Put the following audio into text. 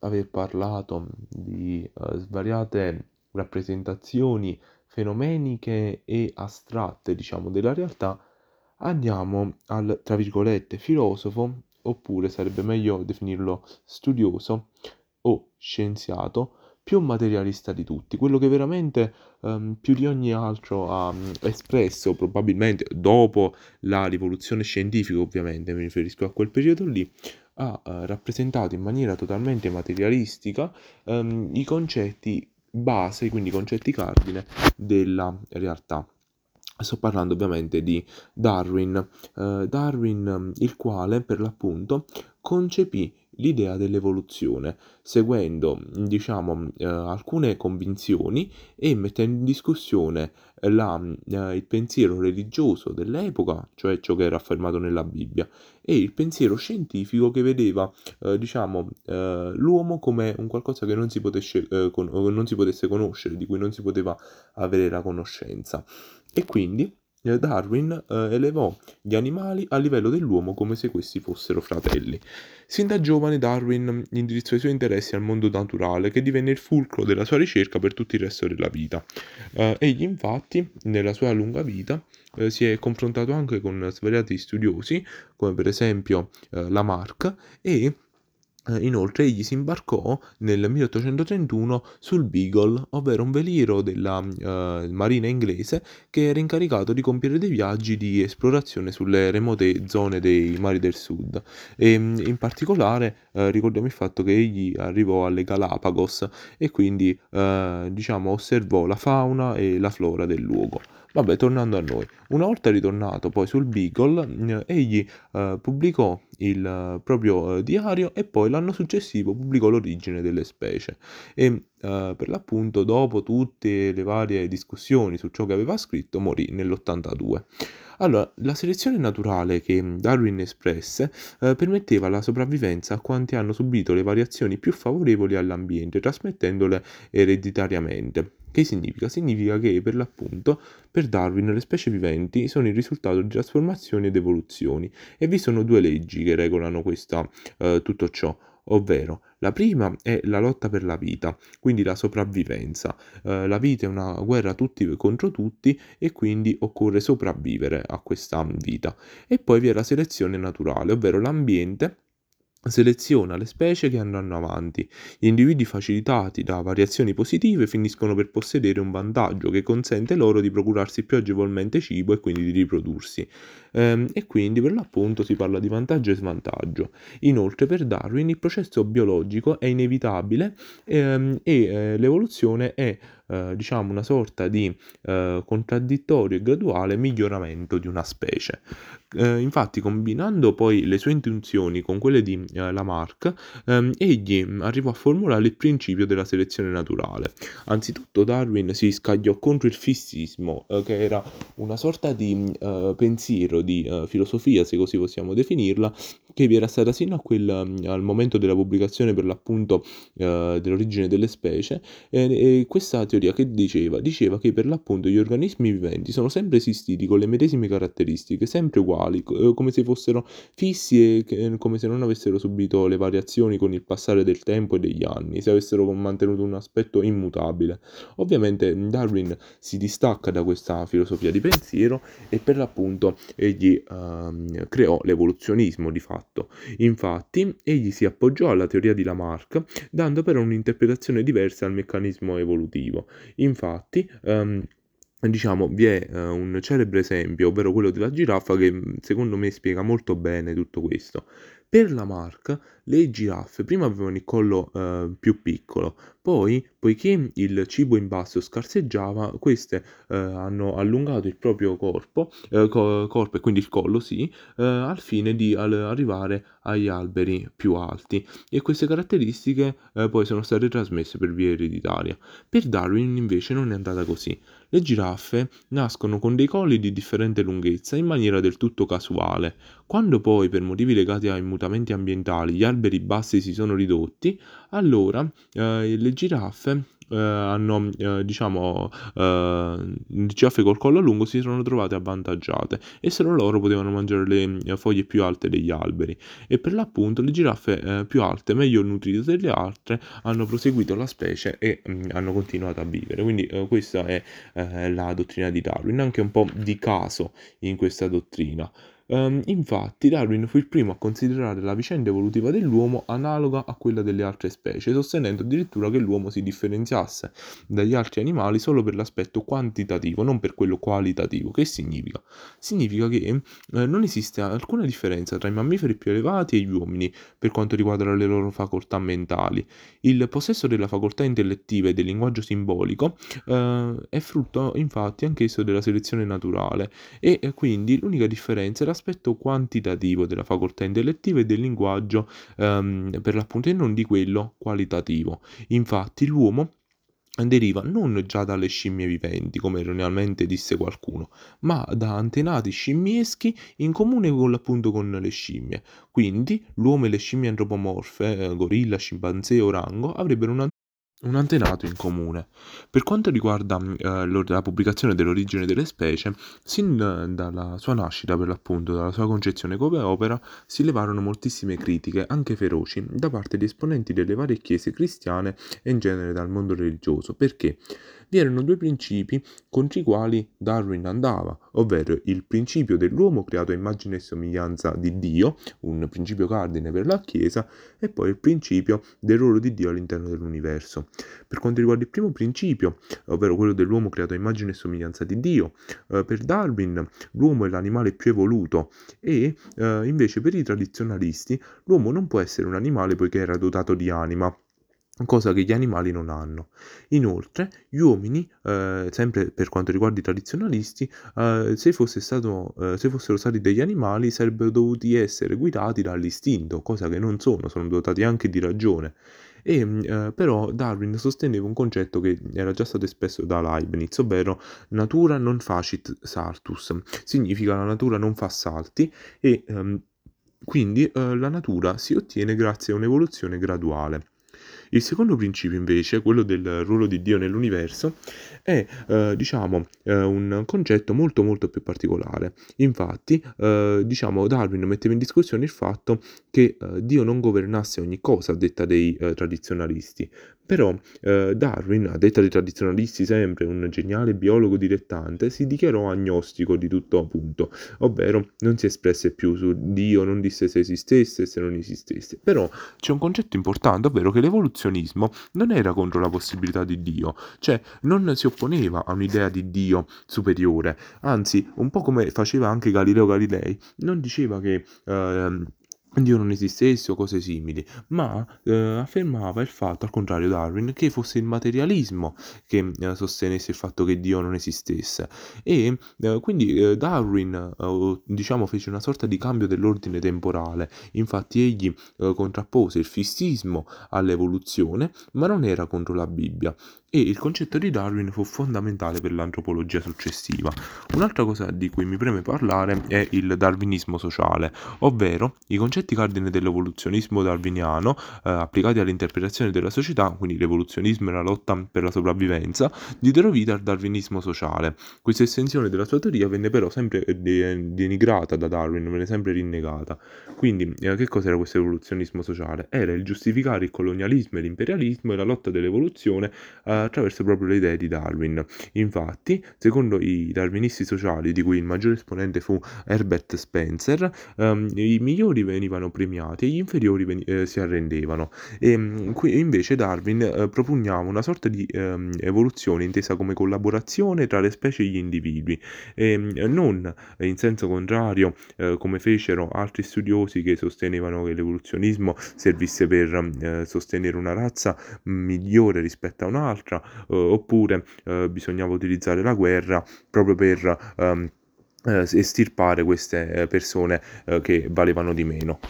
aver parlato di uh, svariate rappresentazioni fenomeniche e astratte, diciamo, della realtà, andiamo al, tra virgolette, filosofo, oppure sarebbe meglio definirlo studioso o scienziato, più materialista di tutti, quello che veramente um, più di ogni altro ha um, espresso probabilmente dopo la rivoluzione scientifica, ovviamente mi riferisco a quel periodo lì, ha uh, rappresentato in maniera totalmente materialistica um, i concetti base, quindi i concetti cardine della realtà. Sto parlando ovviamente di Darwin, uh, Darwin il quale per l'appunto concepì l'idea dell'evoluzione, seguendo diciamo eh, alcune convinzioni e mettendo in discussione la, eh, il pensiero religioso dell'epoca, cioè ciò che era affermato nella Bibbia, e il pensiero scientifico che vedeva eh, diciamo, eh, l'uomo come un qualcosa che non si, potesse, eh, con, non si potesse conoscere, di cui non si poteva avere la conoscenza. E quindi Darwin eh, elevò gli animali a livello dell'uomo come se questi fossero fratelli. Sin da giovane Darwin indirizzò i suoi interessi al mondo naturale che divenne il fulcro della sua ricerca per tutto il resto della vita. Eh, egli infatti, nella sua lunga vita, eh, si è confrontato anche con svariati studiosi, come per esempio eh, Lamarck, e eh, inoltre egli si imbarcò nel 1831 sul Beagle, ovvero un veliero della uh, marina inglese che era incaricato di compiere dei viaggi di esplorazione sulle remote zone dei mari del sud. E mm, in particolare uh, ricordiamo il fatto che egli arrivò alle Galapagos e quindi uh, diciamo osservò la fauna e la flora del luogo. Vabbè, tornando a noi, una volta ritornato poi sul Beagle, eh, egli eh, pubblicò il eh, proprio eh, diario e poi l'anno successivo pubblicò l'origine delle specie. E eh, per l'appunto, dopo tutte le varie discussioni su ciò che aveva scritto, morì nell'82. Allora, la selezione naturale che Darwin espresse eh, permetteva la sopravvivenza a quanti hanno subito le variazioni più favorevoli all'ambiente, trasmettendole ereditariamente. Che significa? Significa che per l'appunto per Darwin le specie viventi sono il risultato di trasformazioni ed evoluzioni e vi sono due leggi che regolano questa, eh, tutto ciò ovvero la prima è la lotta per la vita, quindi la sopravvivenza. Eh, la vita è una guerra tutti contro tutti e quindi occorre sopravvivere a questa vita. E poi vi è la selezione naturale, ovvero l'ambiente Seleziona le specie che andranno avanti. Gli individui facilitati da variazioni positive finiscono per possedere un vantaggio che consente loro di procurarsi più agevolmente cibo e quindi di riprodursi. Ehm, e quindi per l'appunto si parla di vantaggio e svantaggio. Inoltre per Darwin il processo biologico è inevitabile ehm, e eh, l'evoluzione è eh, diciamo una sorta di eh, contraddittorio e graduale miglioramento di una specie. Eh, infatti, combinando poi le sue intenzioni con quelle di eh, Lamarck, ehm, egli arrivò a formulare il principio della selezione naturale. Anzitutto Darwin si scagliò contro il fissismo, eh, che era una sorta di pensiero, di filosofia, se così possiamo definirla, che vi era stata sino a quel, al momento della pubblicazione per l'appunto dell'origine delle specie, e questa teoria teoria che diceva? Diceva che per l'appunto gli organismi viventi sono sempre esistiti con le medesime caratteristiche, sempre uguali, eh, come se fossero fissi e come se non avessero subito le variazioni con il passare del tempo e degli anni, se avessero mantenuto un aspetto immutabile. Ovviamente Darwin si distacca da questa filosofia di pensiero e per l'appunto egli uh, creò l'evoluzionismo di fatto. Infatti egli si appoggiò alla teoria di Lamarck dando però un'interpretazione diversa al meccanismo evolutivo. Infatti, um, diciamo, vi è uh, un celebre esempio, ovvero quello della giraffa, che secondo me spiega molto bene tutto questo. Per Lamarck le giraffe prima avevano il collo eh, più piccolo, poi, poiché il cibo in basso scarseggiava, queste eh, hanno allungato il proprio corpo, eh, co- corpo e quindi il collo, sì, eh, al fine di al- arrivare agli alberi più alti. E queste caratteristiche eh, poi sono state trasmesse per via ereditaria. Per Darwin invece non è andata così. Le giraffe nascono con dei colli di differente lunghezza in maniera del tutto casuale. Quando poi, per motivi legati ai mutamenti ambientali, gli alberi bassi si sono ridotti, allora eh, le giraffe eh, hanno, eh, diciamo, eh, giraffe col collo lungo si sono trovate avvantaggiate e solo loro potevano mangiare le eh, foglie più alte degli alberi e per l'appunto le giraffe eh, più alte, meglio nutrite delle altre, hanno proseguito la specie e mh, mm, hanno continuato a vivere. Quindi questa è la dottrina di Darwin, anche un po' di caso in questa dottrina. Um, infatti Darwin fu il primo a considerare la vicenda evolutiva dell'uomo analoga a quella delle altre specie, sostenendo addirittura che l'uomo si differenziasse dagli altri animali solo per l'aspetto quantitativo, non per quello qualitativo. Che significa? Significa che eh, non esiste alcuna differenza tra i mammiferi più elevati e gli uomini per quanto riguarda le loro facoltà mentali. Il possesso della facoltà intellettiva e del linguaggio simbolico eh, è frutto infatti anch'esso della selezione naturale e eh, quindi l'unica differenza la l'aspetto quantitativo della facoltà intellettiva e del linguaggio ehm, per l'appunto e non di quello qualitativo. Infatti l'uomo deriva non già dalle scimmie viventi, come erroneamente disse qualcuno, ma da antenati scimmieschi in comune con, appunto, con le scimmie. Quindi l'uomo e le scimmie antropomorfe, eh, gorilla, scimpanzé orango, avrebbero un un antenato in comune. Per quanto riguarda eh, la pubblicazione dell'origine delle specie, sin dalla sua nascita, per l'appunto, dalla sua concezione come opera, si levarono moltissime critiche, anche feroci, da parte di esponenti delle varie chiese cristiane e in genere dal mondo religioso. Perché? Vi erano due principi contro i quali Darwin andava, ovvero il principio dell'uomo creato a immagine e somiglianza di Dio, un principio cardine per la Chiesa, e poi il principio del ruolo di Dio all'interno dell'universo. Per quanto riguarda il primo principio, ovvero quello dell'uomo creato a immagine e somiglianza di Dio, eh, per Darwin l'uomo è l'animale più evoluto e eh, invece per i tradizionalisti l'uomo non può essere un animale poiché era dotato di anima cosa che gli animali non hanno. Inoltre, gli uomini, eh, sempre per quanto riguarda i tradizionalisti, eh, se, stato, eh, se fossero stati degli animali, sarebbero dovuti essere guidati dall'istinto, cosa che non sono, sono dotati anche di ragione. E, mm, eh, però Darwin sosteneva un concetto che era già stato espresso da Leibniz, ovvero natura non facit saltus, significa la natura non fa salti e ehm, quindi eh, la natura si ottiene grazie a un'evoluzione graduale. Il secondo principio invece, quello del ruolo di Dio nell'universo, è eh, diciamo eh, un concetto molto molto più particolare. Infatti, eh, diciamo Darwin metteva in discussione il fatto che eh, Dio non governasse ogni cosa, detta dei eh, tradizionalisti, però eh, Darwin, a detta dei tradizionalisti sempre un geniale biologo dilettante, si dichiarò agnostico di tutto appunto, ovvero non si espresse più su Dio, non disse se esistesse e se non esistesse. Però c'è un concetto importante, ovvero che l'evoluzionismo non era contro la possibilità di Dio, cioè non si opponeva a un'idea di Dio superiore, anzi un po' come faceva anche Galileo Galilei, non diceva che... Eh, Dio non esistesse o cose simili, ma eh, affermava il fatto, al contrario Darwin, che fosse il materialismo che eh, sostenesse il fatto che Dio non esistesse. E eh, quindi eh, Darwin, eh, diciamo, fece una sorta di cambio dell'ordine temporale. Infatti egli eh, contrappose il fistismo all'evoluzione, ma non era contro la Bibbia e il concetto di Darwin fu fondamentale per l'antropologia successiva. Un'altra cosa di cui mi preme parlare è il darwinismo sociale, ovvero i concetti cardine dell'evoluzionismo darwiniano eh, applicati all'interpretazione della società, quindi l'evoluzionismo e la lotta per la sopravvivenza, diedero vita al darwinismo sociale. Questa estensione della sua teoria venne però sempre denigrata da Darwin, venne sempre rinnegata. Quindi eh, che cos'era questo evoluzionismo sociale? Era il giustificare il colonialismo e l'imperialismo e la lotta dell'evoluzione eh, attraverso proprio le idee di Darwin. Infatti, secondo i darwinisti sociali, di cui il maggiore esponente fu Herbert Spencer, ehm, i migliori venivano premiati e gli inferiori ven- eh, si arrendevano. E, ehm, qui invece Darwin eh, propugnava una sorta di ehm, evoluzione intesa come collaborazione tra le specie e gli individui, e, ehm, non in senso contrario eh, come fecero altri studiosi che sostenevano che l'evoluzionismo servisse per eh, sostenere una razza migliore rispetto a un'altra un'altra, eh, oppure eh, bisognava utilizzare la guerra proprio per ehm, eh, estirpare queste persone che valevano di meno.